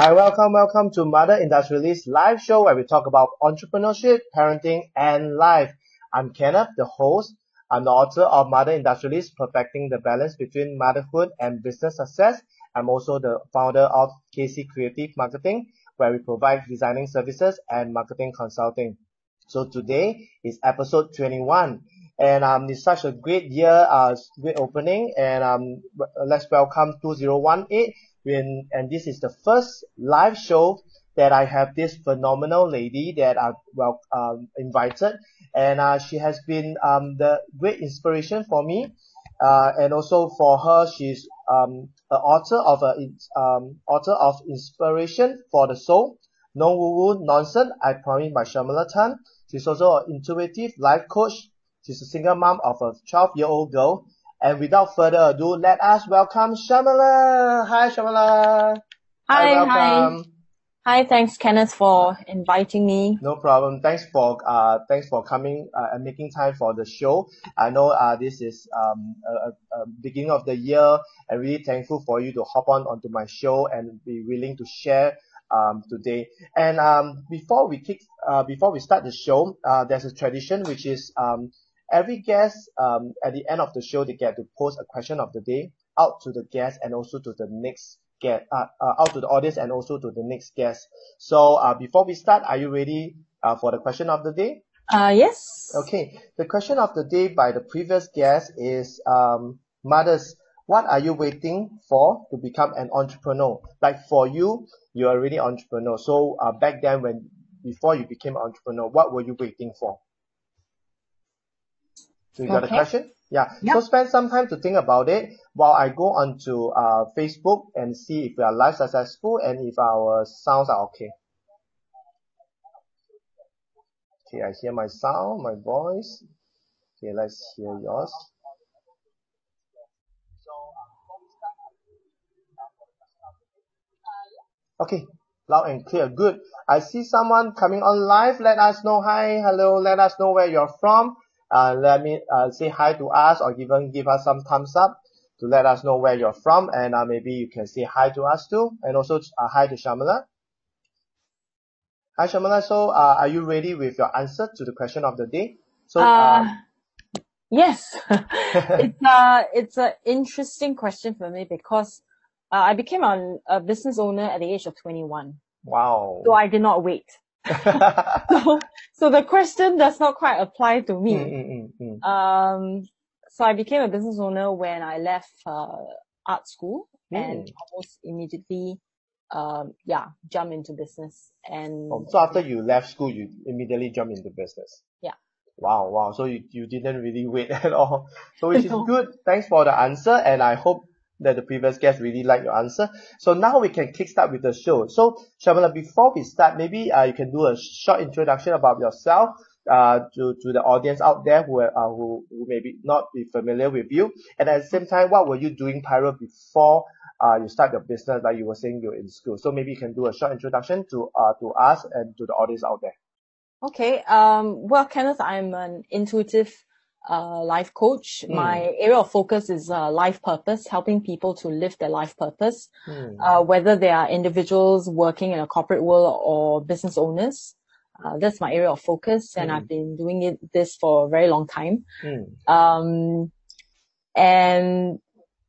Hi, welcome, welcome to Mother Industrialist live show where we talk about entrepreneurship, parenting, and life. I'm Kenneth, the host. I'm the author of Mother Industrialist, Perfecting the Balance Between Motherhood and Business Success. I'm also the founder of KC Creative Marketing, where we provide designing services and marketing consulting. So today is episode 21 and um, it's such a great year, uh, great opening and um, let's welcome 2018 when, and this is the first live show that I have this phenomenal lady that I well um, invited, and uh, she has been um, the great inspiration for me, uh, and also for her, she's um, an author of a um, author of inspiration for the soul, no woo woo nonsense. I promise by Shamala Tan. She's also an intuitive life coach. She's a single mom of a 12 year old girl and without further ado, let us welcome Shamala. Hi, Shamala. Hi, hi. Hi, hi thanks, Kenneth, for inviting me. No problem. Thanks for uh, thanks for coming uh, and making time for the show. I know uh, this is um a, a beginning of the year, and really thankful for you to hop on onto my show and be willing to share um, today. And um, before we kick, uh, before we start the show, uh, there's a tradition which is um, every guest um, at the end of the show they get to post a question of the day out to the guest and also to the next guest uh, uh, out to the audience and also to the next guest. So uh, before we start are you ready uh, for the question of the day? Uh yes. Okay. The question of the day by the previous guest is um, mothers what are you waiting for to become an entrepreneur? Like for you you're already entrepreneur. So uh, back then when before you became entrepreneur what were you waiting for so you got a question? Yeah. Yep. So spend some time to think about it while I go onto uh, Facebook and see if we are live successful and if our sounds are okay. Okay, I hear my sound, my voice. Okay, let's hear yours. Okay, loud and clear. Good. I see someone coming on live. Let us know. Hi, hello. Let us know where you're from uh, let me uh, say hi to us or even give us some thumbs up to let us know where you're from and uh, maybe you can say hi to us too and also uh, hi to Shamala. Hi Shamala, so uh, are you ready with your answer to the question of the day? So, uh, uh yes, it's uh, it's an interesting question for me because uh, I became a, a business owner at the age of 21. Wow. So I did not wait. So, so the question does not quite apply to me. Mm, mm, mm, um, so I became a business owner when I left uh, art school and almost immediately, um, yeah, jump into business. And oh, so after you left school, you immediately jump into business. Yeah. Wow, wow. So you, you didn't really wait at all. So which is good. Thanks for the answer, and I hope that the previous guest really liked your answer. So now we can kickstart with the show. So Shamala, before we start, maybe uh, you can do a short introduction about yourself uh, to, to the audience out there who, uh, who, who maybe not be familiar with you. And at the same time, what were you doing prior before uh, you start your business like you were saying you're in school? So maybe you can do a short introduction to, uh, to us and to the audience out there. Okay. Um, well, Kenneth, I'm an intuitive uh, life coach. Mm. My area of focus is uh, life purpose, helping people to live their life purpose, mm. uh, whether they are individuals working in a corporate world or business owners. Uh, that's my area of focus, and mm. I've been doing it this for a very long time. Hmm. Um, and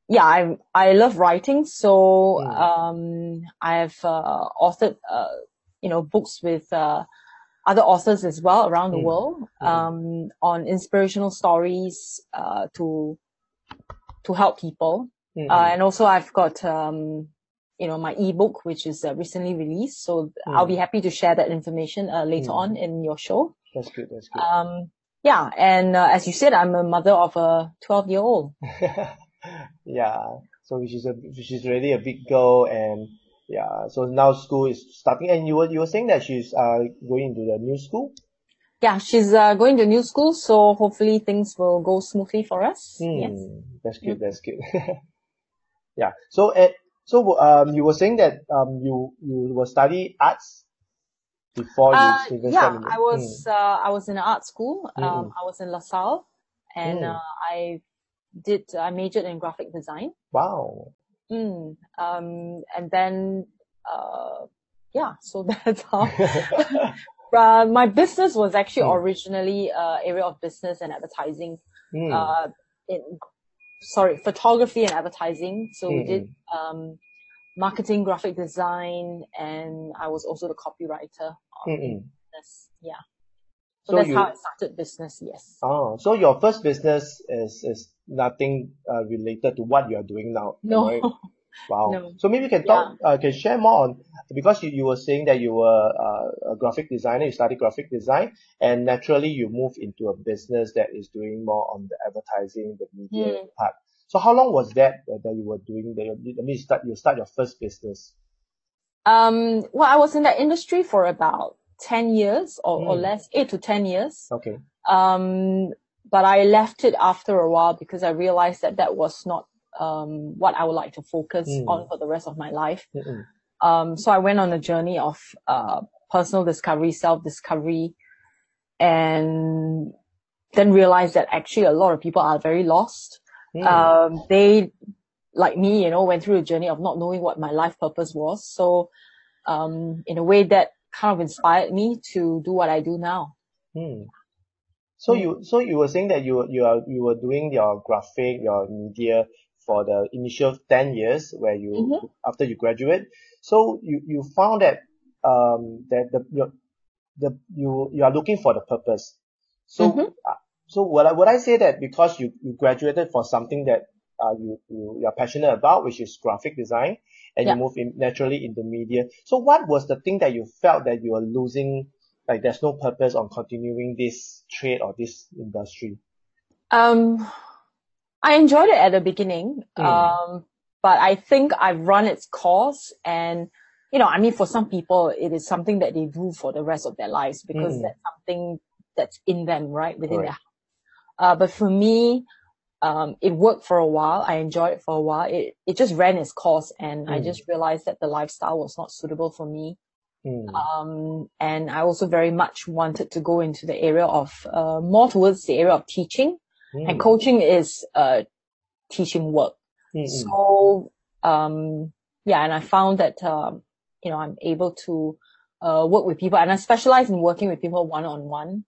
yeah, I I love writing, so hmm. um, I've uh, authored uh, you know books with other authors as well around the mm. world mm. um, on inspirational stories uh, to to help people. Mm. Uh, and also, I've got um, you know my ebook which is uh, recently released, so I'll be happy to share that information uh, later on in your show. That's good. That's good. Um, yeah, and uh, as you said, I'm a mother of a 12 year old. yeah, so she's a she's really a big girl and yeah so now school is starting. And you were you were saying that she's uh going into the new school? Yeah she's uh, going to new school so hopefully things will go smoothly for us. Mm, yes. that's good that's good. Yeah so at so um you were saying that um you you will study arts before uh, you yeah i was mm. uh, i was in art school. Um mm. i was in lasalle and uh, i did i majored in graphic design. Wow Mm, um, and then uh, yeah, so that's how. uh, my business was actually mm. originally uh, area of business and advertising. Mm. Uh, in sorry, photography and advertising. So we did um, marketing, graphic design, and I was also the copywriter. This, yeah. So, so that's you, how I started business. Yes. Oh, so your first business is is nothing uh, related to what you are doing now. No. Right? Wow. No. So maybe you can talk, yeah. uh, can share more on because you, you were saying that you were uh, a graphic designer, you studied graphic design, and naturally you moved into a business that is doing more on the advertising, the media mm. part. So how long was that uh, that you were doing that? I mean, you start you start your first business. Um. Well, I was in that industry for about ten years or, mm. or less, eight to ten years. Okay. Um. But I left it after a while because I realized that that was not um, what I would like to focus mm. on for the rest of my life. Um, so I went on a journey of uh, personal discovery, self discovery, and then realized that actually a lot of people are very lost. Mm. Um, they, like me, you know, went through a journey of not knowing what my life purpose was. So, um, in a way that kind of inspired me to do what I do now. Mm. So you so you were saying that you you are you were doing your graphic, your media for the initial 10 years where you mm-hmm. after you graduate so you you found that um that the your the you you are looking for the purpose so mm-hmm. uh, so would I, would I say that because you, you graduated for something that uh, you, you you're passionate about which is graphic design and yeah. you move in naturally into media so what was the thing that you felt that you were losing like there's no purpose on continuing this trade or this industry um I enjoyed it at the beginning. Mm. Um, but I think I've run its course and, you know, I mean, for some people, it is something that they do for the rest of their lives because mm. that's something that's in them, right? Within right. their, uh, but for me, um, it worked for a while. I enjoyed it for a while. It, it just ran its course and mm. I just realized that the lifestyle was not suitable for me. Mm. Um, and I also very much wanted to go into the area of, uh, more towards the area of teaching. Mm. And coaching is uh, teaching work. Mm-hmm. So um, yeah, and I found that um, you know I'm able to uh, work with people, and I specialize in working with people one on one.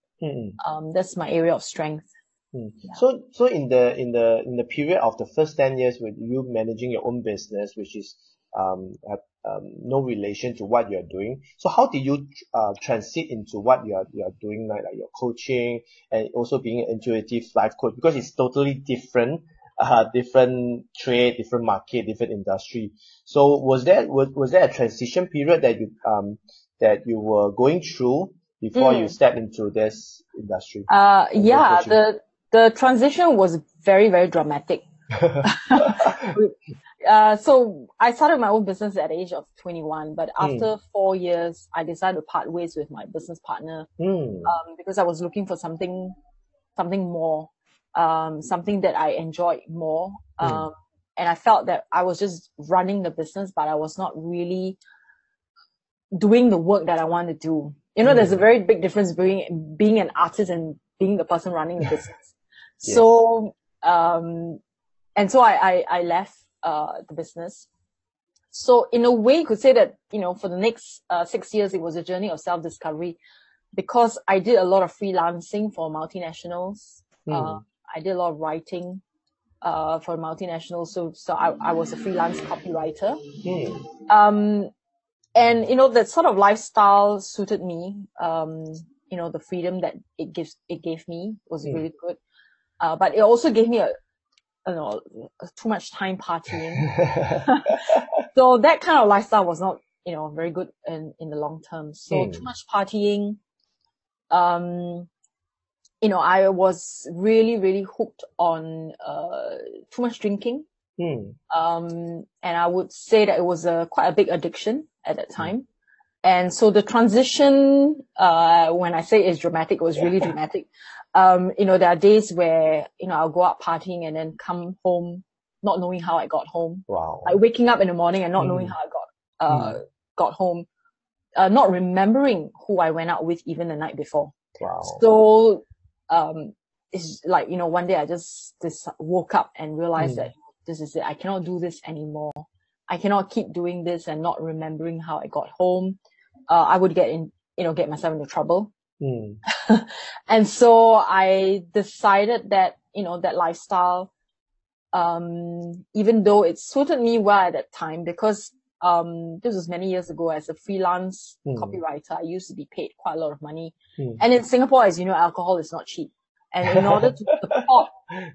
Um, that's my area of strength. Mm. So, so in the in the in the period of the first ten years with you managing your own business, which is um, have um, no relation to what you're doing. So how did you uh, transit into what you're you're doing like, like your coaching and also being an intuitive life coach because it's totally different uh, different trade, different market, different industry. So was there was, was there a transition period that you um that you were going through before mm. you stepped into this industry? Uh yeah, the the transition was very very dramatic. uh, so I started my own business at the age of 21, but hmm. after mm. four years, I decided to part ways with my business partner mm. um, because I was looking for something, something more, um, something that I enjoyed more. Mm. Um, and I felt that I was just running the business, but I was not really doing the work that I want to do. You know, there's a hmm. very big difference between being an artist and being the person running the business. Yes. So, um, and so I, I, I left uh, the business. So in a way, you could say that, you know, for the next uh, six years, it was a journey of self-discovery because I did a lot of freelancing for multinationals. Mm. Uh, I did a lot of writing uh, for multinationals. So, so I, I was a freelance copywriter. Mm. Um, and, you know, that sort of lifestyle suited me. Um, you know, the freedom that it gives, it gave me was mm. really good. Uh, but it also gave me a, you know, too much time partying. so that kind of lifestyle was not, you know, very good in, in the long term. So mm. too much partying. Um, you know, I was really, really hooked on, uh, too much drinking. Mm. Um, and I would say that it was a quite a big addiction at that hmm. time. Mm. And so the transition, uh, when I say it's dramatic, it was really dramatic um, you know, there are days where, you know, I'll go out partying and then come home not knowing how I got home. Wow. Like waking up in the morning and not mm. knowing how I got, uh, mm. got home. Uh, not remembering who I went out with even the night before. Wow. So, um, it's like, you know, one day I just, just woke up and realized mm. that this is it. I cannot do this anymore. I cannot keep doing this and not remembering how I got home. Uh, I would get in, you know, get myself into trouble. Mm. and so I decided that, you know, that lifestyle, um, even though it suited me well at that time because, um, this was many years ago as a freelance Mm. copywriter, I used to be paid quite a lot of money. Mm. And in Singapore, as you know, alcohol is not cheap. And in order to support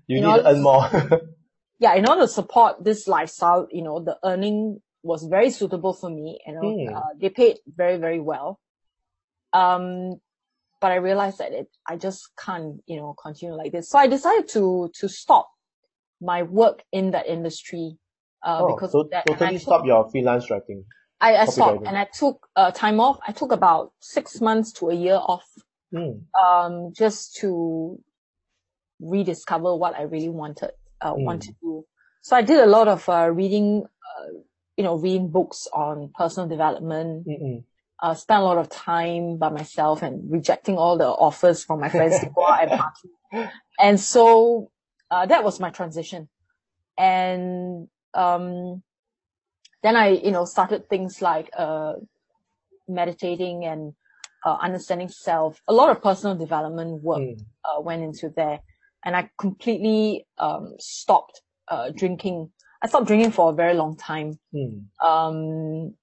You need to earn more. yeah, in order to support this lifestyle, you know, the earning was very suitable for me. You know, Hmm. uh, they paid very, very well. Um, but I realized that it, I just can't, you know, continue like this. So I decided to, to stop my work in that industry, uh, oh, because so of that. Totally took- stop your freelance writing. I, I stopped and I took, uh, time off. I took about six months to a year off, Mm. um, just to rediscover what I really wanted, uh, Mm. want to do. So I did a lot of, uh, reading, uh, you know, reading books on personal development, Mm-mm. Uh, spent a lot of time by myself and rejecting all the offers from my friends to go out and party. And so, uh, that was my transition. And, um, then I, you know, started things like, uh, meditating and, uh, understanding self. A lot of personal development work, Mm. uh, went into there and I completely, um, stopped, uh, drinking. I stopped drinking for a very long time Mm. um,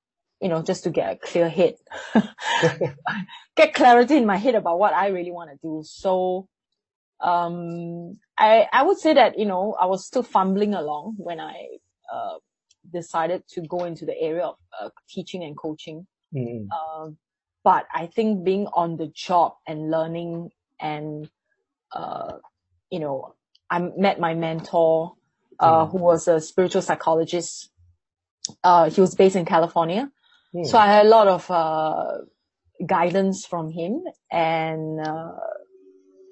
you know, just to get a clear head, get clarity in my head about what I really want to do. So, um, I, I would say that, you know, I was still fumbling along when I, uh, decided to go into the area of uh, teaching and coaching. Mm. Um, but I think being on the job and learning and, uh, you know, I met my mentor, uh, Mm. who was a spiritual psychologist. Uh, he was based in California. Mm. So I had a lot of, uh, guidance from him and, uh,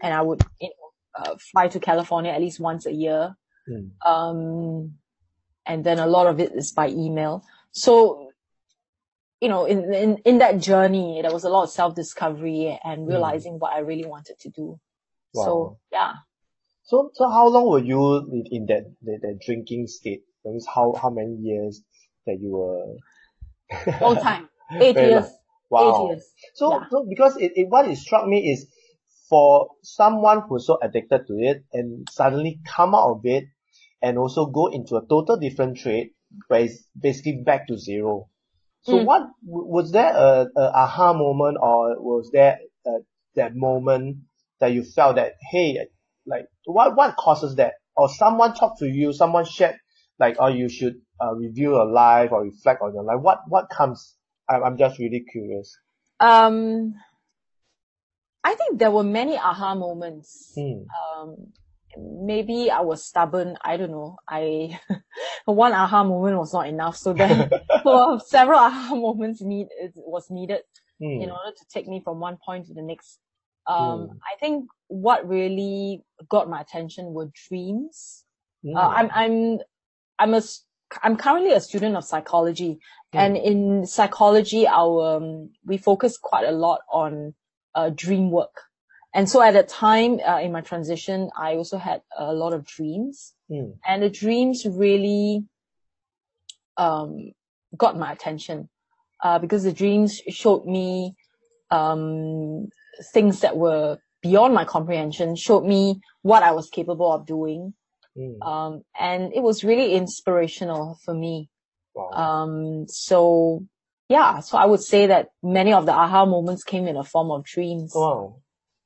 and I would, you know, uh, fly to California at least once a year. Mm. Um, and then a lot of it is by email. So, you know, in, in, in that journey, there was a lot of self-discovery and realizing what I really wanted to do. Wow. So, yeah. So, so how long were you in, in that, that, that drinking state? That means how, how many years that you were? Long time. Eight years. Wow. Eight years. So, Yeah. so because it, it, what it struck me is for someone who's so addicted to it and suddenly come out of it and also go into a total different trade where it's basically back to zero. So Mm. what, was there a, a aha moment or was there a, that moment that you felt that, hey, like what, what causes that? Or someone talked to you, someone shared like, oh, you should uh, review your life or reflect on your life. What, what comes? I'm, I'm just really curious. Um, I think there were many aha moments. Hmm. Um, maybe I was stubborn. I don't know. I, one aha moment was not enough. So then, so several aha moments need, it was needed Hmm. in order to take me from one point to the next. Um, Mm. I think what really got my attention were dreams. Hmm. Uh, I'm, I'm, I'm a, I'm currently a student of psychology Hmm. and in psychology, our, um, we focus quite a lot on, uh, dream work. And so at that time, uh, in my transition, I also had a lot of dreams Hmm. and the dreams really, um, got my attention, uh, because the dreams showed me, um, things that were beyond my comprehension, showed me what I was capable of doing. Hmm. Um, and it was really inspirational for me. Wow. Um, so yeah, so I would say that many of the aha moments came in a form of dreams. wow.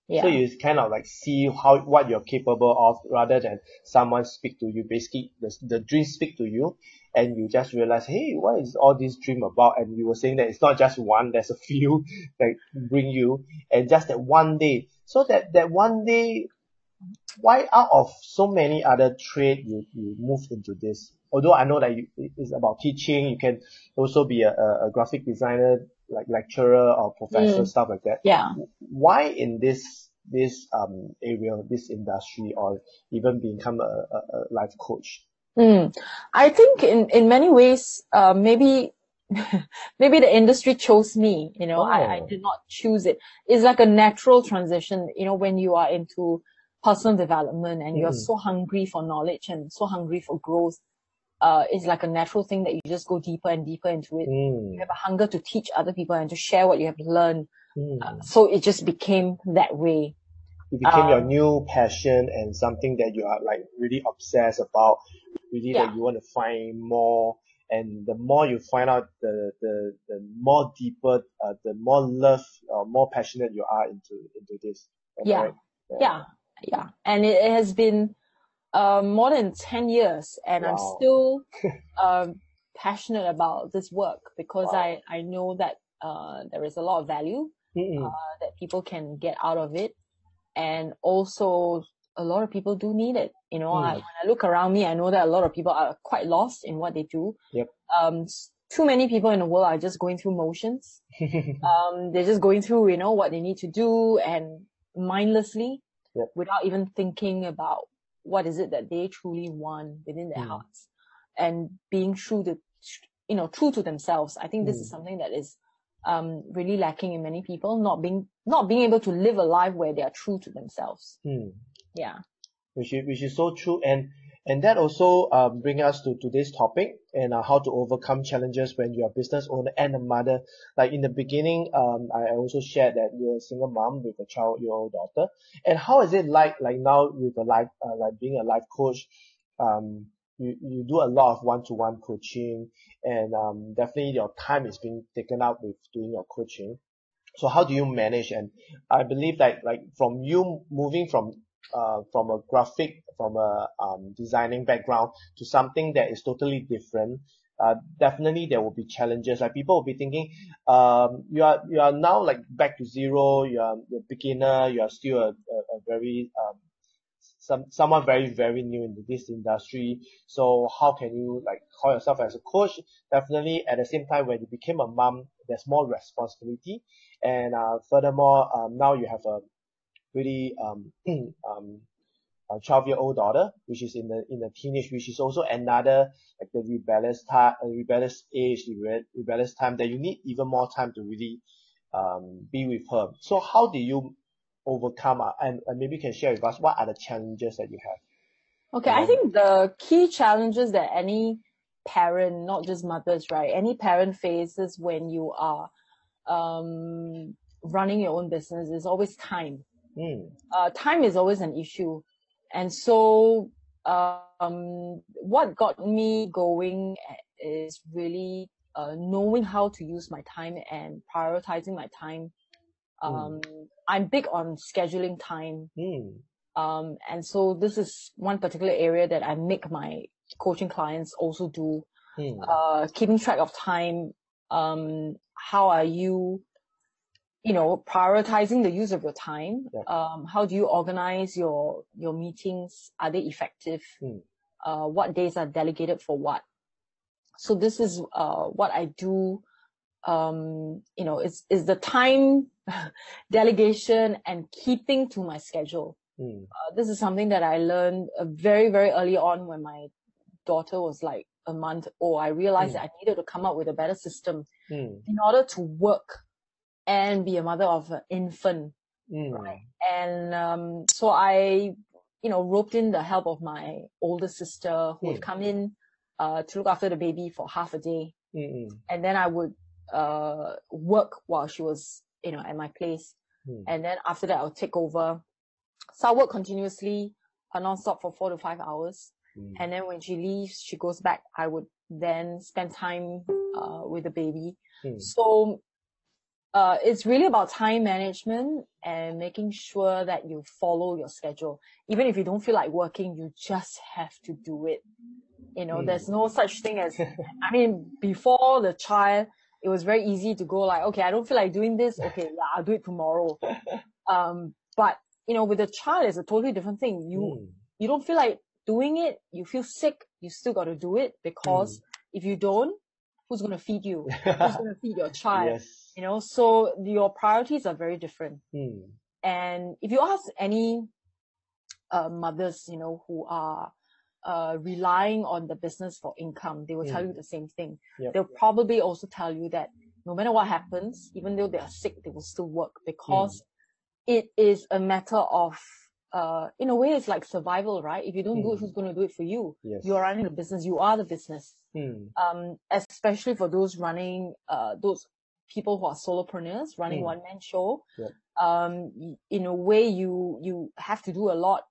Yeah. So you kind of like see how what you're capable of rather than someone speak to you. Basically, the the dreams speak to you, and you just realize, hey, what is all this dream about? And you were saying that it's not just one. There's a few that bring you, and just that one day. So that that one day, why out of so many other trade you you moved into this? Although I know that you, it's about teaching, you can also be a, a, graphic designer, like lecturer or professor, Mm. stuff like that yeah. why in this this um area, this industry, or even become a, a, a life coach? Mm. I think in, in many ways, uh, maybe, maybe the industry chose me, you know, I, I Oh. did not choose it. It's like a natural transition, you know, when you are into personal development and you're Mm. so hungry for knowledge and so hungry for growth. uh, it's like a natural thing that you just go deeper and deeper into it. Mm. You have a hunger to teach other people and to share what you have learned. Mm. Uh, so it just became that way. it became your um, new passion and something that you are like really obsessed about, really Yeah. that you want to find more. And the more you find out, the the, the more deeper, uh, the more love, uh, more passionate you are into into this. Yeah. right? Yeah, yeah. Yeah and it, it has been um, more than 10 years and I'm still um, passionate about this work because Wow. I, I know that uh, there is a lot of value uh, that people can get out of it. And also a lot of people do need it. You know, I, Mm. when I look around me, I know that a lot of people are quite lost in what they do. Yep. Um, too many people in the world are just going through motions. Um, they're just going through, you know, what they need to do and mindlessly Yep. without even thinking about what is it that they truly want within their Mm. hearts and being true to, you know, true to themselves. I think this is Mm. something that is, um, really lacking in many people, not being, not being able to live a life where they are true to themselves. Hmm. Yeah. which is which is so true and and that also um, bring us to today's topic and uh, how to overcome challenges when you're a business owner and a mother. Like in the beginning um, I also shared that you're a single mom with a child your old daughter. And how is it like like now with a life uh, like being a life coach? Um you, you do a lot of one-to-one coaching and um, definitely your time is being taken up with doing your coaching. So how do you manage? And i believe that like from you moving from uh, from a graphic from a um, designing background to something that is totally different uh, definitely there will be challenges. Like people will be thinking um, you are you are now like back to zero you are a beginner you are still a, a, a very um, some someone very very new into this industry. So how can you like call yourself as a coach? Definitely at the same time when you became a mom there's more responsibility. And uh, furthermore um, now you have a really um, um, a 12 year old daughter which is in the in the teenage which is also another like the rebellious time rebellious age rebe- rebellious time that you need even more time to really um, be with her so how do you overcome uh, and, and maybe you can share with us what are the challenges that you have Okay, I Um, think the key challenges that any parent, not just mothers, right? Any parent faces when you are um, running your own business is always time. Mm, Uh, time is always an issue, and so um, what got me going is really uh, knowing how to use my time and prioritizing my time. Um, I'm big on scheduling time. Mm, um, and so this is one particular area that I make my coaching clients also do, mm, uh, keeping track of time. Um, how are you, you know, prioritizing the use of your time? Yeah. Um, how do you organize your, your meetings? Are they effective? Mm. Uh, what days are delegated for what? So this is, uh, what I do. Um, you know, is, is the time delegation and keeping to my schedule mm, uh, this is something that I learned uh, very, very early on when my daughter was like a month old. I realized Mm. that I needed to come up with a better system mm, in order to work and be a mother of an infant. mm, And um, so I, you know, roped in the help of my older sister who would Mm. come in uh, to look after the baby for half a day. mm, mm, And then I would uh, work while she was, you know, at my place. mm. And then after that, I would take over. So I work continuously, uh, non-stop for four to five hours. Mm. And then when she leaves, she goes back. I would then spend time uh, with the baby. Mm. So uh, it's really about time management and making sure that you follow your schedule. Even if you don't feel like working, you just have to do it. You know, Mm. there's no such thing as, I mean, before the child, it was very easy to go like, okay, I don't feel like doing this. Okay, yeah, I'll do it tomorrow. Um, but you know, with a child, it's a totally different thing. You Mm. you don't feel like doing it, you feel sick, you still got to do it because if you don't, who's going to feed you? Who's going to feed your child? yes You know, so your priorities are very different. mm, And if you ask any uh, mothers, you know, who are uh, relying on the business for income, they will tell Mm. you the same thing. Yep. They'll probably also tell you that no matter what happens, even though they are sick, they will still work because Mm. it is a matter of uh, in a way, it's like survival, right? If you don't do it, Mm. who's going to do it for you? Yes. You are running a business. You are the business. Mm. Um, especially for those running, uh, those people who are solopreneurs running Mm. one man show. Yep. Um, in a way, you you have to do a lot.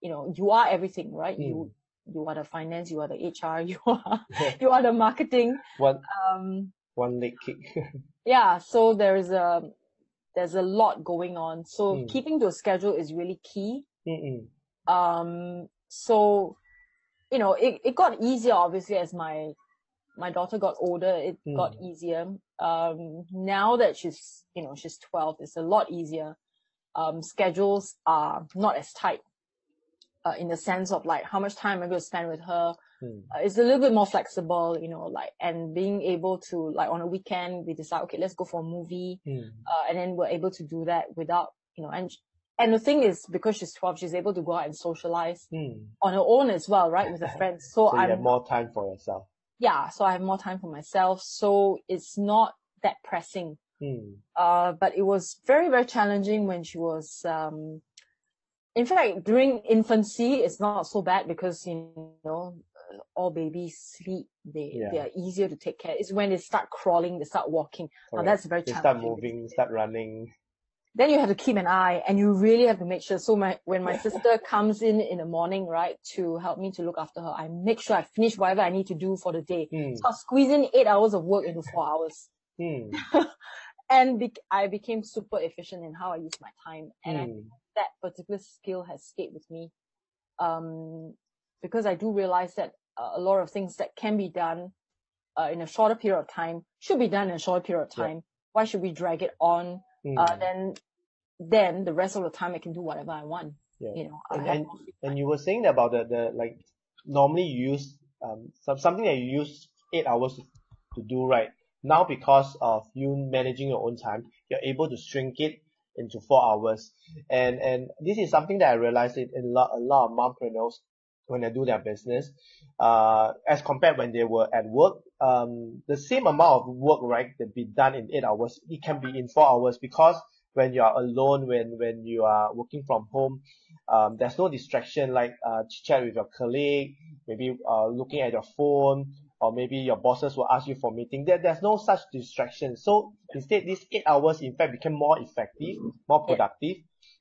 You know, you are everything, right? Mm. You you are the finance, you are the HR, you are you are the marketing. One Um, one leg kick. yeah so there's a there's a lot going on so Mm. keeping to a schedule is really key Mm-mm. um so you know it, it got easier obviously as my my daughter got older it Mm. got easier um now that she's you know she's 12 it's a lot easier um schedules are not as tight uh, in the sense of like how much time I'm i going to spend with her Mm. uh, it's a little bit more flexible, you know, like, and being able to, like, on a weekend, we decide, okay, let's go for a movie, Mm. uh, and then we're able to do that without, you know, and, and the thing is, because she's 12, she's able to go out and socialize Mm. on her own as well, right, with her friends. So, So you have I'm, more time for yourself. Yeah, so I have more time for myself. So it's not that pressing. Mm. Uh, but it was very, very challenging when she was, um, in fact, during infancy, it's not so bad because, you know, all babies sleep. They, Yeah. they are easier to take care. It's when they start crawling, they start walking. Now that's very challenging. They start moving, start running. Then you have to keep an eye and you really have to make sure. So my, when my sister comes in in the morning, right, to help me to look after her, I make sure I finish whatever I need to do for the day. Mm. So I squeeze in eight hours of work into four hours. Mm. And be- I became super efficient in how I use my time. And I Mm. that particular skill has stayed with me um, because I do realize that uh, a lot of things that can be done uh, in a shorter period of time should be done in a shorter period of Yeah. time. Why should we drag it on? Mm. Uh, then, then the rest of the time I can do whatever I want. Yeah. You know, And- and- And you were saying about the, the like normally you use um some, something that you use eight hours to do right now because of you managing your own time you're able to shrink it into four hours and and this is something that I realized it in a lot a lot of mompreneurs when they do their business uh as compared when they were at work um the same amount of work right that be done in eight hours it can be in four hours because when you are alone when when you are working from home um, there's no distraction like uh, chat with your colleague, maybe uh, looking at your phone, or maybe your bosses will ask you for meeting. There, there's no such distraction. So instead, these eight hours in fact became more effective, more productive,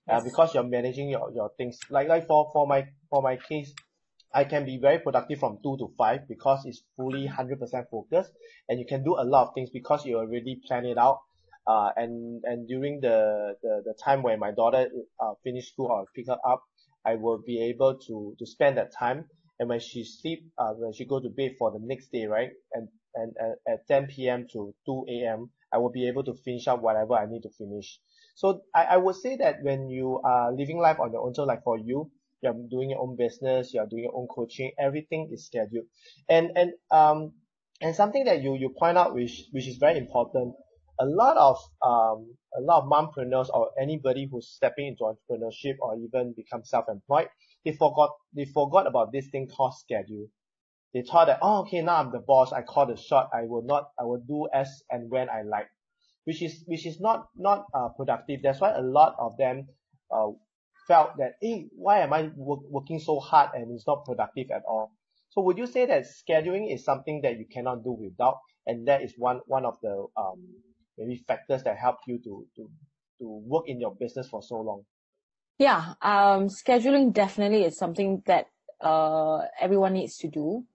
uh, because you're managing your, your things. Like like for for my for my case, I can be very productive from two to five because it's fully hundred percent focused, and you can do a lot of things because you already plan it out. Uh, and and during the, the the time when my daughter uh finish school or pick her up, I will be able to to spend that time. And when she sleep, uh, when she go to bed for the next day, right, and and at, at 10 p.m. to 2 a.m., I will be able to finish up whatever I need to finish. So I, I would say that when you are living life on your own, so like for you, you're doing your own business, you're doing your own coaching, everything is scheduled. And and um and something that you you point out which which is very important, a lot of um a lot of mompreneurs or anybody who's stepping into entrepreneurship or even become self-employed, they forgot they forgot about this thing called schedule. They thought that oh okay now I'm the boss, I call the shot, I will not I will do as and when I like, which is which is not not uh, productive. That's why a lot of them uh, felt that hey why am I work, working so hard and it's not productive at all. So would you say that scheduling is something that you cannot do without, and that is one one of the um maybe factors that help you to to to work in your business for so long? Yeah, um, scheduling definitely is something that uh, everyone needs to do,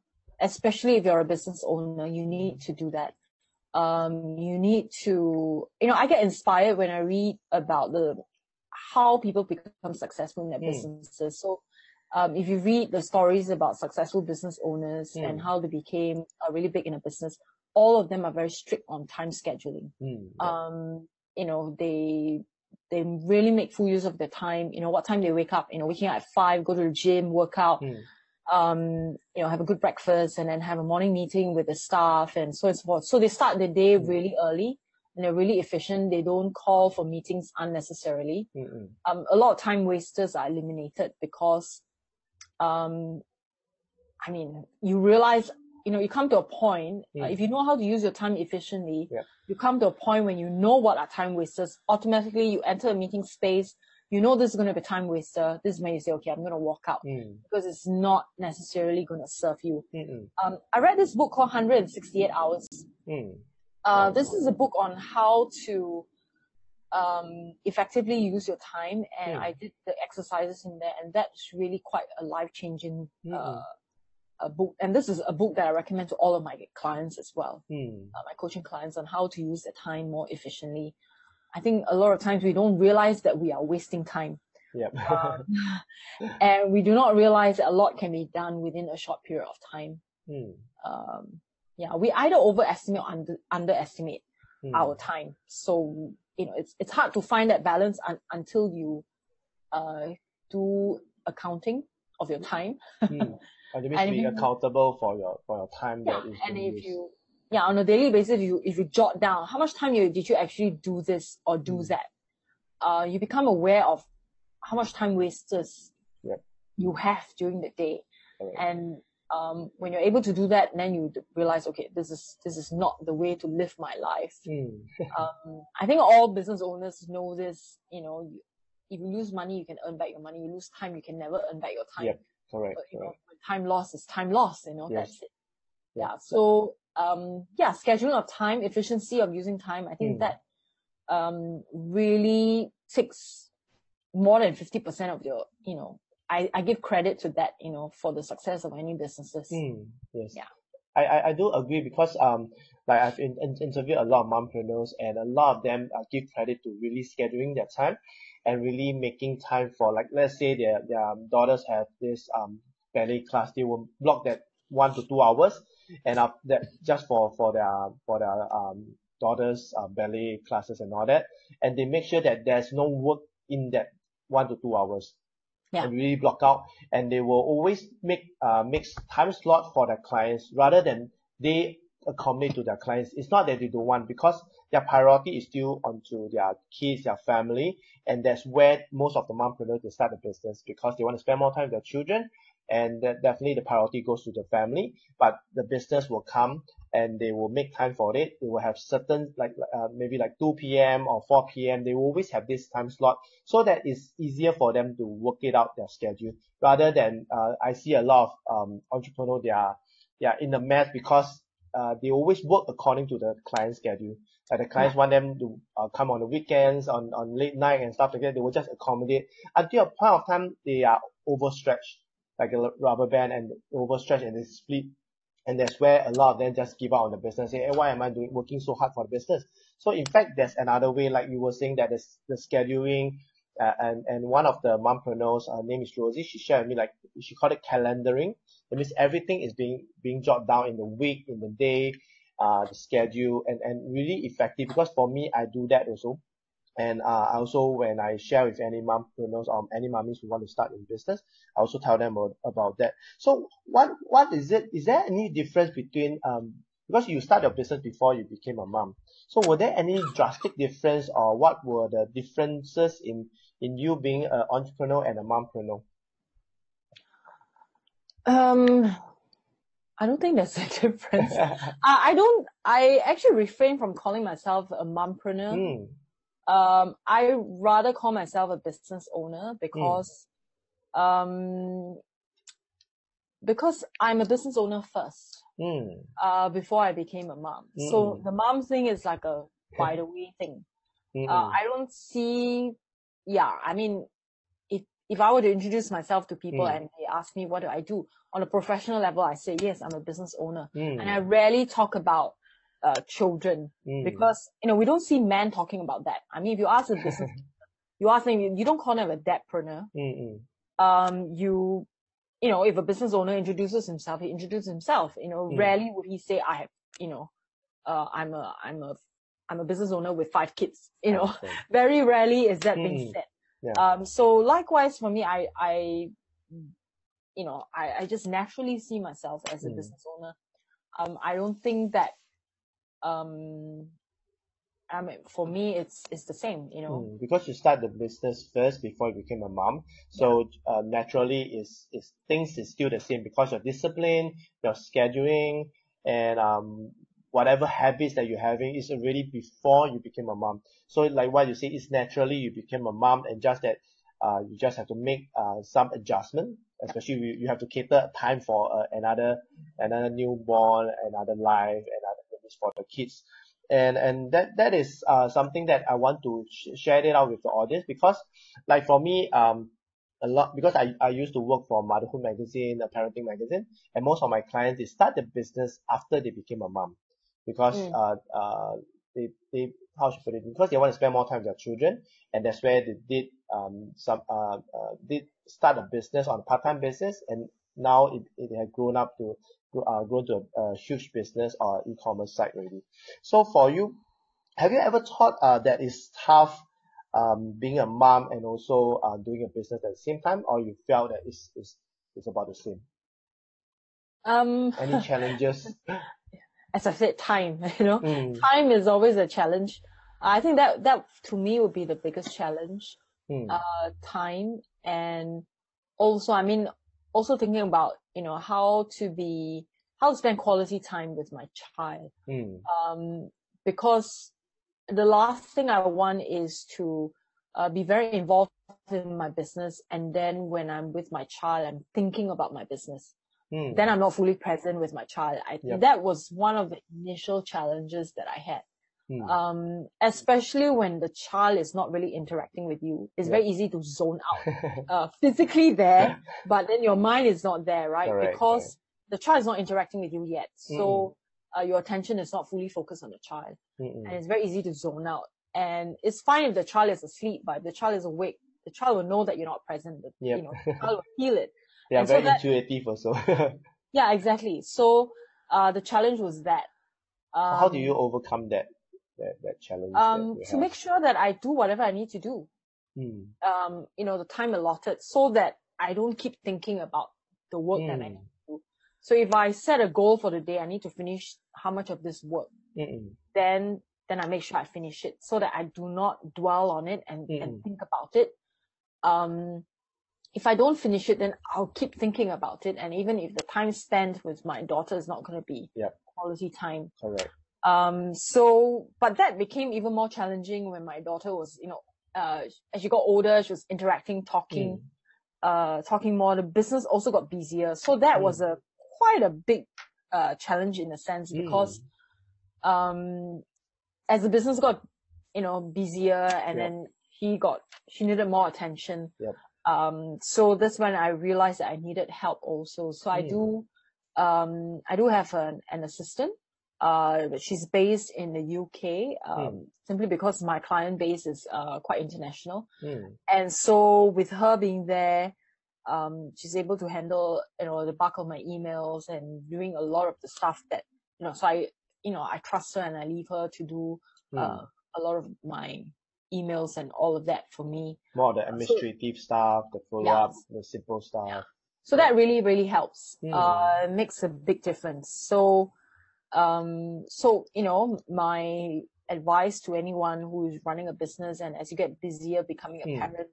especially if you're a business owner. You need to do that. Um, you need to, you know, I get inspired when I read about the how people become successful in their Mm. businesses. So, um, if you read the stories about successful business owners and Mm. how they became uh, really big in a business, all of them are very strict on time scheduling Mm, um, you know, they they really make full use of their time. You know, what time they wake up. You know, waking up at five, go to the gym, work out. Mm. Um, you know, have a good breakfast, and then have a morning meeting with the staff, and so on and so forth. So they start the day Mm. really early, and they're really efficient. They don't call for meetings unnecessarily. mm, mm, Um, a lot of time wasters are eliminated because, um, I mean, you realize, you know, you come to a point, uh, Mm. if you know how to use your time efficiently, Yeah. you come to a point when you know what are time wasters, automatically you enter a meeting space, you know this is going to be a time waster. This is when you say, okay, I'm going to walk out Mm. because it's not necessarily going to serve you. Um, I read this book called 168 Hours. Mm. Uh, this is a book on how to um, effectively use your time, and Mm. I did the exercises in there, and that's really quite a life changing uh, Mm. a book. And this is a book that I recommend to all of my clients as well, Mm. uh, my coaching clients, on how to use their time more efficiently. I think a lot of times we don't realize that we are wasting time, Yep. um, and we do not realize that a lot can be done within a short period of time. Mm. Um, yeah, we either overestimate or under, underestimate Mm. our time. So you know, it's it's hard to find that balance un- until you uh do accounting of your time. Mm. And it means And being if you- accountable for your for your time Yeah, that is and if used. you yeah on a daily basis, if you if you jot down how much time you did you actually do this or do Mm. that, uh, you become aware of how much time wasters Yep. you have during the day, Correct. and um, when you're able to do that, then you realize, okay, this is this is not the way to live my life. Mm. um, I think all business owners know this. You know, you, if you lose money, you can earn back your money. You lose time, you can never earn back your time. Yep, Correct. But, you know, correct. when time lost is time lost. You know, Yes. that's it. Yeah. Yeah. So, um, yeah, scheduling of time, efficiency of using time. I think Mm. that um really takes more than fifty percent of your. You know, I I give credit to that. You know, for the success of any businesses. Mm, yes. Yeah. I, I, I do agree because um like I've in, in, interviewed a lot of mompreneurs and a lot of them uh, give credit to really scheduling their time and really making time for like let's say their their daughters have this um ballet class they will block that one to two hours and up that just for for their for their um daughters uh, ballet classes and all that and they make sure that there's no work in that one to two hours really block out and they will always make uh make time slot for their clients rather than they accommodate to their clients. It's not that they don't want because their priority is still onto their kids, their family, and that's where most of the mompreneurs they start a business because they want to spend more time with their children, and that definitely the priority goes to the family. But the business will come and they will make time for it. They will have certain like uh, maybe like 2 p.m. or 4 p.m. They will always have this time slot so that it's easier for them to work it out their schedule rather than uh, I see a lot of um, entrepreneurs they are they are in the mess because uh, they always work according to the client schedule. Like the clients want them to uh, come on the weekends, on, on late night and stuff like that. They will just accommodate until a point of time they are overstretched, like a rubber band and overstretched and they split. And that's where a lot of them just give up on the business. Say, hey, why am I doing working so hard for the business? So in fact, there's another way, like you were saying, that the, the scheduling, uh, and and one of the mompreneurs, her name is Rosie. She shared with me like she called it calendaring. That means everything is being being jotted down in the week, in the day, uh, the schedule, and and really effective. Because for me, I do that also. And uh, also when I share with any mompreneurs or any mummies who want to start in business, I also tell them about, about that. So what what is it? Is there any difference between um because you start your business before you became a mom? So were there any drastic difference or what were the differences in in you being an entrepreneur and a mompreneur? Um, I don't think there's a difference. I, I don't. I actually refrain from calling myself a mompreneur. mm, Um, I rather call myself a business owner because, um, because I'm a business owner first. mm, Uh, before I became a mom. So Mm. the mom thing is like a by the way thing. mm, Uh, I don't see. Yeah, I mean, if if I were to introduce myself to people Mm. and they ask me what do I do on a professional level, I say yes, I'm a business owner, mm, and I rarely talk about uh children mm, because you know we don't see men talking about that. I mean, if you ask a business, you ask them, you don't call them a debtpreneur. mm, mm, Um, you, you know, if a business owner introduces himself, he introduces himself. You know, Mm. rarely would he say, "I have," you know, uh, I'm a, I'm a, I'm a business owner with five kids. You know, very rarely is that being Mm. said. Yeah. Um, so likewise for me, I, I, you know, I, I just naturally see myself as a Mm. business owner. Um, I don't think that, um, I mean, for me, it's, it's the same, you know. Mm, because you start the business first before you became a mom, so uh, naturally is is things is still the same because your discipline, your scheduling, and um whatever habits that you're having is already before you became a mom. So like what you say, it's naturally you became a mom, and just that uh, you just have to make uh, some adjustment especially you, you have to cater time for uh, another another newborn another life another for the kids and and that that is uh, something that I want to sh- share it out with the audience because like for me um a lot because I, I used to work for motherhood magazine a parenting magazine and most of my clients they start the business after they became a mom because Mm. uh uh they they how should I put it because they want to spend more time with their children and that's where they did um some uh, uh did start a business on a part-time basis and now it, it has grown up to uh, grown to a, a huge business or e-commerce site already. So for you have you ever thought uh that it's tough um being a mom and also uh doing a business at the same time or you felt that it's it's it's about the same? Um, any challenges? As I said, time, you know, mm, time is always a challenge. I think that, that to me would be the biggest challenge, mm, uh, time and also, I mean, also thinking about, you know, how to be, how to spend quality time with my child. mm, Um, because the last thing I want is to uh, be very involved in my business. And then when I'm with my child, I'm thinking about my business. mm, Then I'm not fully present with my child. I Yep. that was one of the initial challenges that I had. Mm, Um, especially when the child is not really interacting with you. It's Yep. very easy to zone out, uh, physically there, but then your mind is not there, right? Correct, because the child is not interacting with you yet. Mm-mm. So, uh, your attention is not fully focused on the child mm, and it's very easy to zone out. And it's fine if the child is asleep, but if the child is awake, the child will know that you're not present. The, Yep. You know, the child will feel it. they are and so very that- intuitive also Yeah, exactly. So, uh, the challenge was that. Um, how do you overcome that that, that challenge Um, you to have? make sure that I do whatever I need to do. mm, Um, you know, the time allotted so that I don't keep thinking about the work that I mm, need to do. So if I set a goal for the day, I need to finish how much of this work, mm, mm, then, then I make sure I finish it so that I do not dwell on it and, Mm-mm. and think about it. Um, if I don't finish it, then I'll keep thinking about it. And even if the time spent with my daughter is not going to be Yep. quality time, correct um, so, but that became even more challenging when my daughter was, you know, uh, as she got older, she was interacting, talking, uh, talking more. The business also got busier. So that was a quite a big, uh, challenge in a sense because, um, as the business got, you know, busier and then he got, she needed more attention. Yep. Um, so that's when I realized that I needed help also. So I Mm. do, um, I do have an, an assistant uh, she's based in the UK, um, simply because my client base is uh, quite international. mm, And so with her being there, um, she's able to handle, you know, the bulk of my emails and doing a lot of the stuff that, you know, so I, you know, I trust her and I leave her to do, mm. uh, a lot of my emails and all of that for me. more of the administrative stuff the follow-up the simple stuff So that really, really helps. Mm. Uh, makes a big difference. So, um, so, you know, my advice to anyone who is running a business and as you get busier becoming a Mm. parent,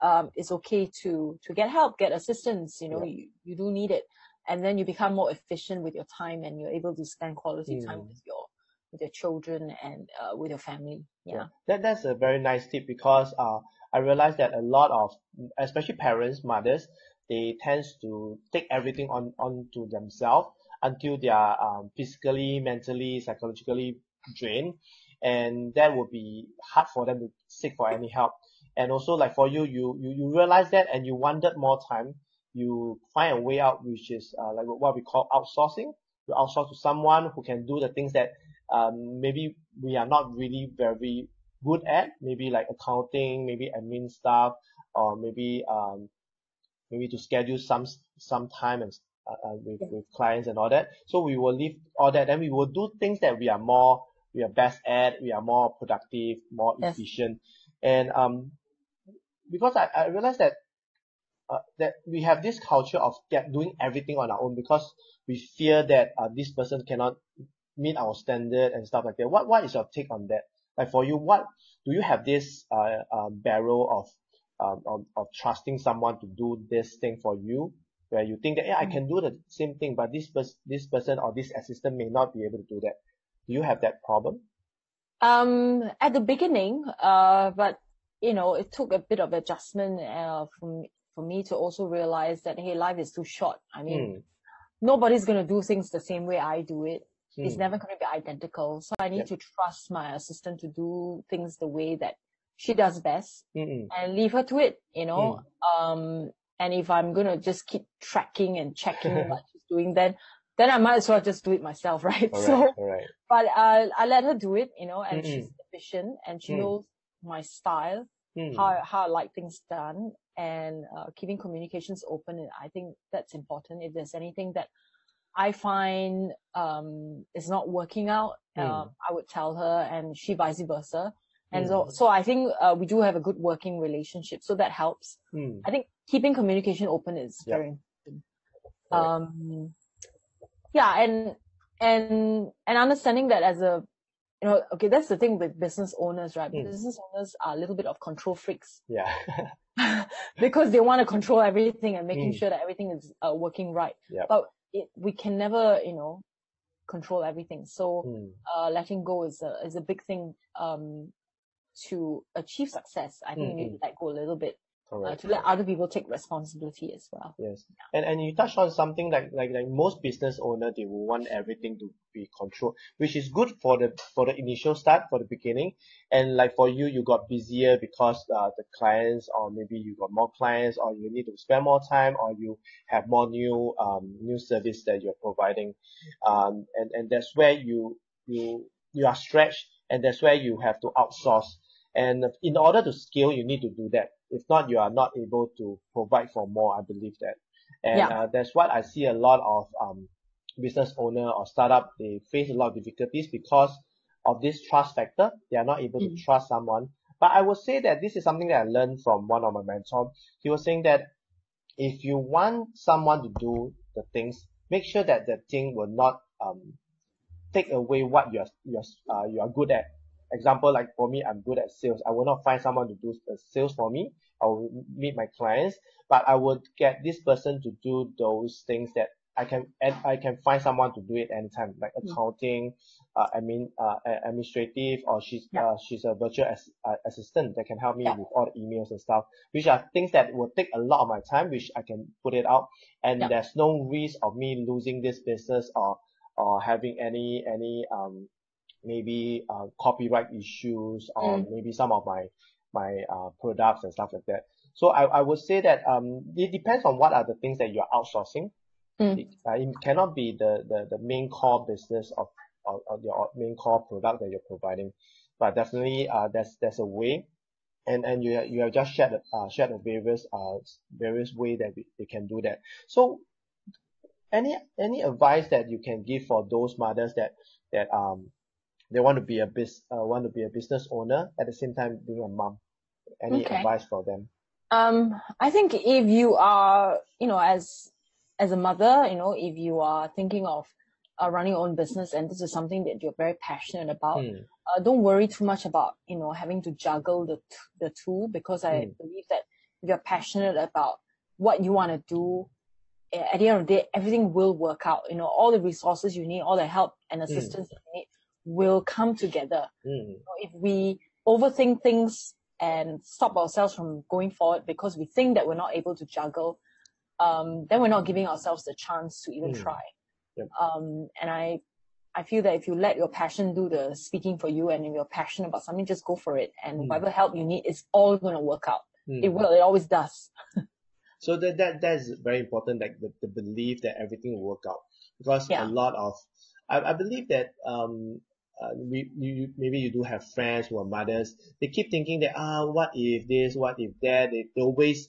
um, it's okay to, to get help, get assistance, you know, Yeah. you, you do need it. And then you become more efficient with your time and you're able to spend quality time Mm. with your, with your children and, uh, with your family. Yeah. That that's a very nice tip because uh I realized that a lot of especially parents, mothers, they tend to take everything on onto themselves until they are um, physically, mentally, psychologically drained, and that would be hard for them to seek for any help. And also like for you, you you you realize that and you wanted more time. You find a way out, which is uh, like what we call outsourcing. You outsource to someone who can do the things that um, maybe we are not really very good at, maybe like accounting, maybe admin stuff, or maybe um, maybe to schedule some some time and uh, uh, with with clients and all that. So we will leave all that, and we will do things that we are more we are best at, we are more productive, more efficient, and um, because I I realized that uh, that we have this culture of get, doing everything on our own because we fear that uh, this person cannot meet our standard and stuff like that. What what is your take on that? Like for you, what do you have this uh, uh barrel of um of, of trusting someone to do this thing for you, where you think that yeah I can do the same thing, but this pers- this person or this assistant may not be able to do that. Do you have that problem? Um, at the beginning, uh, but you know, it took a bit of adjustment uh, from for me to also realize that hey, life is too short. I mean, mm. nobody's gonna do things the same way I do it. Mm. It's never gonna be identical. So I need yep. to trust my assistant to do things the way that she does best Mm-mm. and leave her to it. You know, mm. um, and if I'm gonna just keep tracking and checking what she's doing, then then I might as well just do it myself, right? All so, right, but uh, I let her do it, you know, and Mm-mm. she's efficient and she mm. knows my style, mm. how how I like things done, and uh, keeping communications open. And I think that's important. If there's anything that I find um, is not working out, mm. uh, I would tell her, and she vice versa. And so, so I think uh, we do have a good working relationship, so that helps. I think keeping communication open is yep. very important. Um, yeah, and and and understanding that as a you know, okay, that's the thing with business owners, right? Mm. Business owners are a little bit of control freaks. Yeah. because they want to control everything and making mm. sure that everything is uh, working right. Yep. But it, we can never, you know, control everything. So, mm. uh, letting go is a, is a big thing, um, to achieve success. I think mm-hmm. you need to let go a little bit uh, to let other people take responsibility as well. Yes. Yeah. And and you touched on something like like like most business owner they will want everything to be controlled, which is good for the for the initial start for the beginning. And like for you, you got busier because uh, the clients or maybe you got more clients or you need to spend more time or you have more new um new service that you're providing. Um and and that's where you you you are stretched and that's where you have to outsource. And in order to scale, you need to do that if not, you are not able to provide for more. I believe that, and yeah. uh, that's what I see a lot of um, business owner or startup. They face a lot of difficulties because of this trust factor. They are not able mm. to trust someone. But I would say that this is something that I learned from one of my mentors. He was saying that if you want someone to do the things, make sure that the thing will not um, take away what you're you're uh, you are good at example like for me I'm good at sales I will not find someone to do the sales for me I will meet my clients but I would get this person to do those things that I can and I can find someone to do it anytime like mm. accounting uh, I mean uh, administrative or she's yeah. uh, she's a virtual as, uh, assistant that can help me yeah. with all the emails and stuff which are things that will take a lot of my time which I can put it out and yeah. there's no risk of me losing this business or or having any any um maybe uh, copyright issues or mm. maybe some of my my uh, products and stuff like that. So I, I would say that um it depends on what are the things that you're outsourcing. Mm. It, uh, it cannot be the, the, the main core business of, of, of your main core product that you're providing, but definitely uh there's there's a way, and and you you have just shared uh shared the various uh various way that we, they can do that. So any any advice that you can give for those mothers that that um they want to be a biz uh, want to be a business owner at the same time being a mom any okay. advice for them um i think if you are you know as as a mother you know if you are thinking of uh, running your own business and this is something that you're very passionate about mm. uh, don't worry too much about you know having to juggle the t- the two because i mm. believe that if you're passionate about what you want to do at the end of the day everything will work out you know all the resources you need all the help and hmm. assistance mm. you need will come together. Mm. If we overthink things and stop ourselves from going forward because we think that we're not able to juggle, um, then we're not giving ourselves the chance to even mm. try. Yep. Um, and I, I feel that if you let your passion do the speaking for you and if you're passionate about something, just go for it. And mm. whatever help you need, it's all going to work out. Mm. It will, it always does. so that, that, that's very important, like the, the belief that everything will work out because yeah. a lot of, I, I believe that, um, uh, we, you, maybe you do have friends who are mothers. They keep thinking that ah, what if this, what if that. They, they always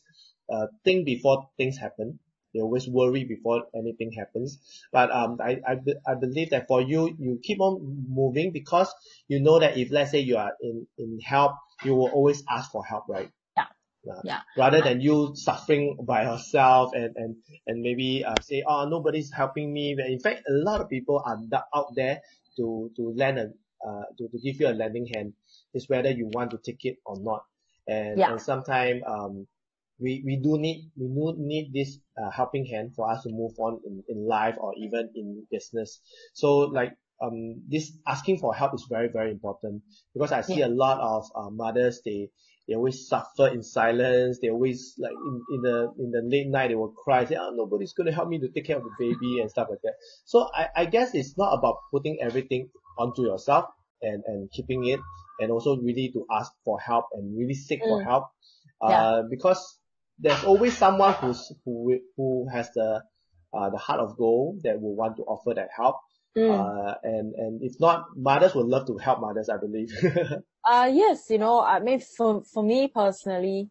uh, think before things happen. They always worry before anything happens. But um, I, I, I believe that for you, you keep on moving because you know that if let's say you are in, in help, you will always ask for help, right? Yeah. Uh, yeah. Rather than you suffering by yourself and, and, and maybe uh, say, oh, nobody's helping me. But in fact, a lot of people are out there to to lend a uh to, to give you a lending hand is whether you want to take it or not and, yeah. and sometimes um we we do need we do need this uh, helping hand for us to move on in, in life or even in business so like um this asking for help is very very important because I see yeah. a lot of uh, mothers they they always suffer in silence. They always like in, in the in the late night they will cry, say, oh nobody's gonna help me to take care of the baby and stuff like that. So I, I guess it's not about putting everything onto yourself and, and keeping it and also really to ask for help and really seek mm. for help. Uh, yeah. because there's always someone who's who who has the uh, the heart of gold that will want to offer that help. Mm. Uh, and and if not, mothers would love to help mothers, I believe. uh yes, you know, I mean, for for me personally,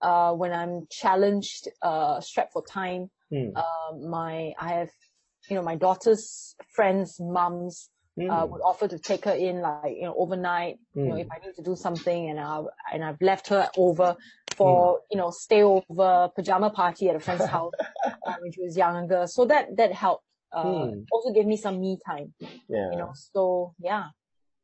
uh, when I'm challenged, uh, strapped for time, mm. uh, my I have, you know, my daughter's friends, mums, mm. uh, would offer to take her in like you know overnight. You know, if I need to do something and I and I've left her over for mm. you know stay over pajama party at a friend's house uh, when she was younger. So that that helped. Uh, hmm. also gave me some me time. Yeah. You know, so yeah.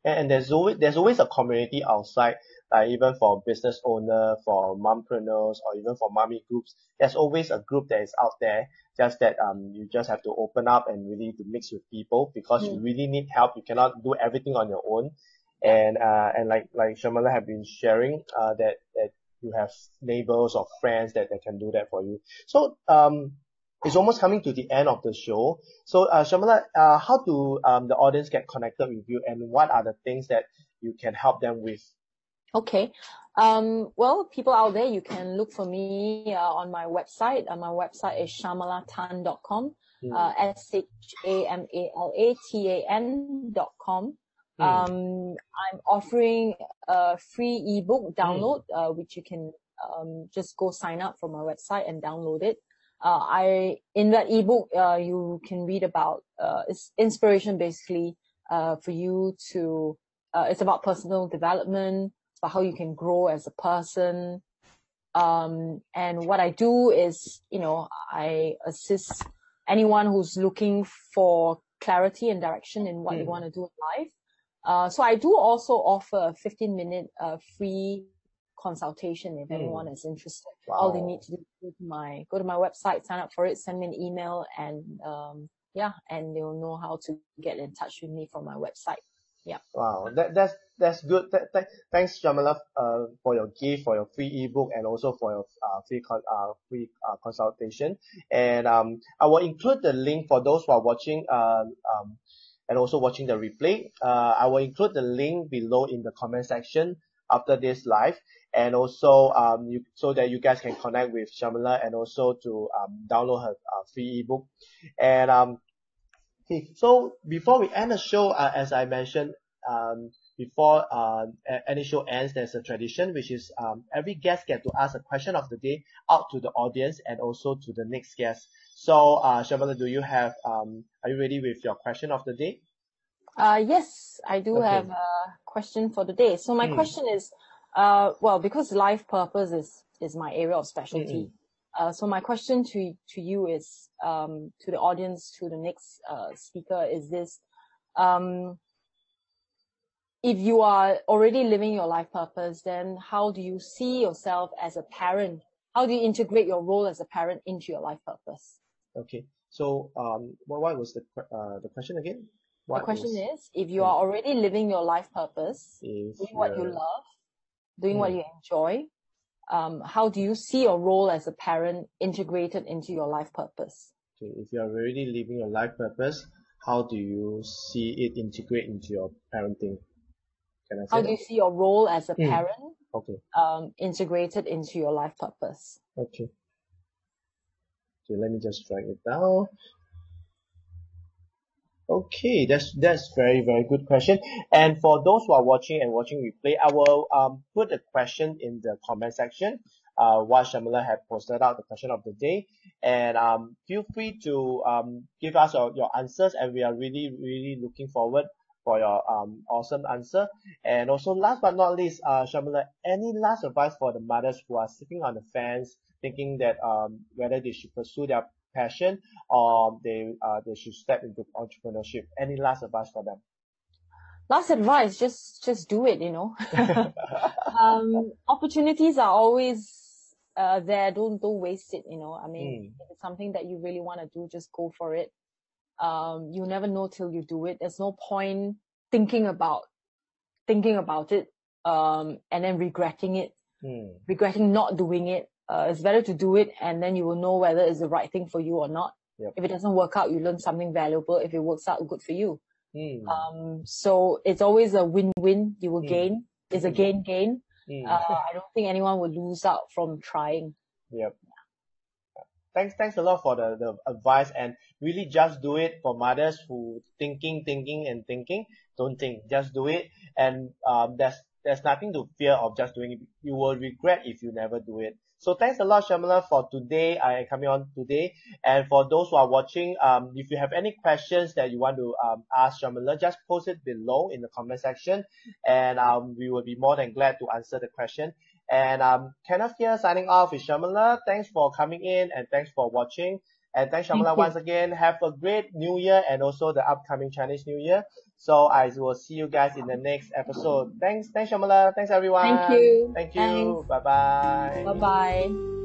And, there's always there's always a community outside, like even for business owner, for mompreneurs, or even for mommy groups. There's always a group that is out there just that um you just have to open up and really to mix with people because you really need help. You cannot do everything on your own. And uh and like like Shamala have been sharing uh that that you have neighbors or friends that, that can do that for you. So um it's almost coming to the end of the show. So uh Shamala, uh how do um the audience get connected with you and what are the things that you can help them with? Okay. Um, well, people out there, you can look for me uh, on my website. Uh, my website is shamalatan.com, mm. uh, S-H-A-M-A-L-A-T-A-N dot com. Mm. Um, I'm offering a free ebook download, mm. uh, which you can um, just go sign up from my website and download it. Uh, I in that ebook, uh, you can read about uh, it's inspiration basically uh, for you to. Uh, it's about personal development, about how you can grow as a person. Um, and what I do is, you know, I assist anyone who's looking for clarity and direction in what mm. they want to do in life. Uh, so I do also offer a 15 minute uh, free consultation if mm. anyone is interested. Wow. All they need to do is go to my go to my website, sign up for it, send me an email, and um, yeah, and they'll know how to get in touch with me from my website. Yeah. Wow, that that's that's good. That, that, thanks, Shamala, uh, for your gift, for your free ebook, and also for your uh, free con- uh, free uh, consultation. And um, I will include the link for those who are watching uh, um, and also watching the replay. Uh, I will include the link below in the comment section after this live, and also um, you, so that you guys can connect with Shamala and also to um, download her uh, free ebook. And um, so before we end the show, uh, as I mentioned, um, before uh, any show ends, there's a tradition which is um, every guest get to ask a question of the day out to the audience and also to the next guest. So, uh, Shamala, do you have, um, are you ready with your question of the day? Uh, yes, I do okay. have a question for the day. So my hmm. question is, uh, well, because life purpose is, is my area of specialty. Mm-hmm. Uh, so my question to, to you is, um, to the audience, to the next, uh, speaker is this, um, if you are already living your life purpose, then how do you see yourself as a parent? How do you integrate your role as a parent into your life purpose? Okay. So, um, what, what was the uh, the question again? What the question was, is, if you are already living your life purpose, doing what you love, doing what hmm. you enjoy, um, how do you see your role as a parent integrated into your life purpose? Okay. If you are already living your life purpose, how do you see it integrate into your parenting? Can I How that? do you see your role as a mm. parent okay. um, integrated into your life purpose? Okay. So let me just write it down. Okay, that's that's very very good question. And for those who are watching and watching replay, I will um put the question in the comment section. Uh, while Shamala had posted out the question of the day, and um feel free to um give us your, your answers, and we are really really looking forward for your um awesome answer. And also last but not least, uh Shamala, any last advice for the mothers who are sitting on the fence thinking that um whether they should pursue their passion or they uh they should step into entrepreneurship? Any last advice for them? Last advice, just just do it, you know. um opportunities are always uh there. Don't don't waste it, you know. I mean mm. if it's something that you really want to do, just go for it um, you never know till you do it. There's no point thinking about thinking about it um, and then regretting it. mm. regretting not doing it. Uh, it's better to do it and then you will know whether it's the right thing for you or not. Yep. If it doesn't work out, you learn something valuable. If it works out, good for you. Mm. Um, so it's always a win-win. You will Mm. gain. It's a gain-gain. Mm. Uh, I don't think anyone will lose out from trying. Yep. Thanks, thanks a lot for the, the advice and really just do it for mothers who thinking, thinking and thinking. Don't think, just do it. And, um, there's, there's nothing to fear of just doing it. You will regret if you never do it. So thanks a lot, Shamala, for today. I coming on today. And for those who are watching, um, if you have any questions that you want to um, ask Shamala, just post it below in the comment section, and um, we will be more than glad to answer the question. And um, Kenneth here signing off with Shamala. Thanks for coming in and thanks for watching. And thanks Shamala Thank once again. Have a great New Year and also the upcoming Chinese New Year. So I will see you guys in the next episode. Thanks, thanks Shamala. Thanks everyone. Thank you. Thank you. Bye bye. Bye bye.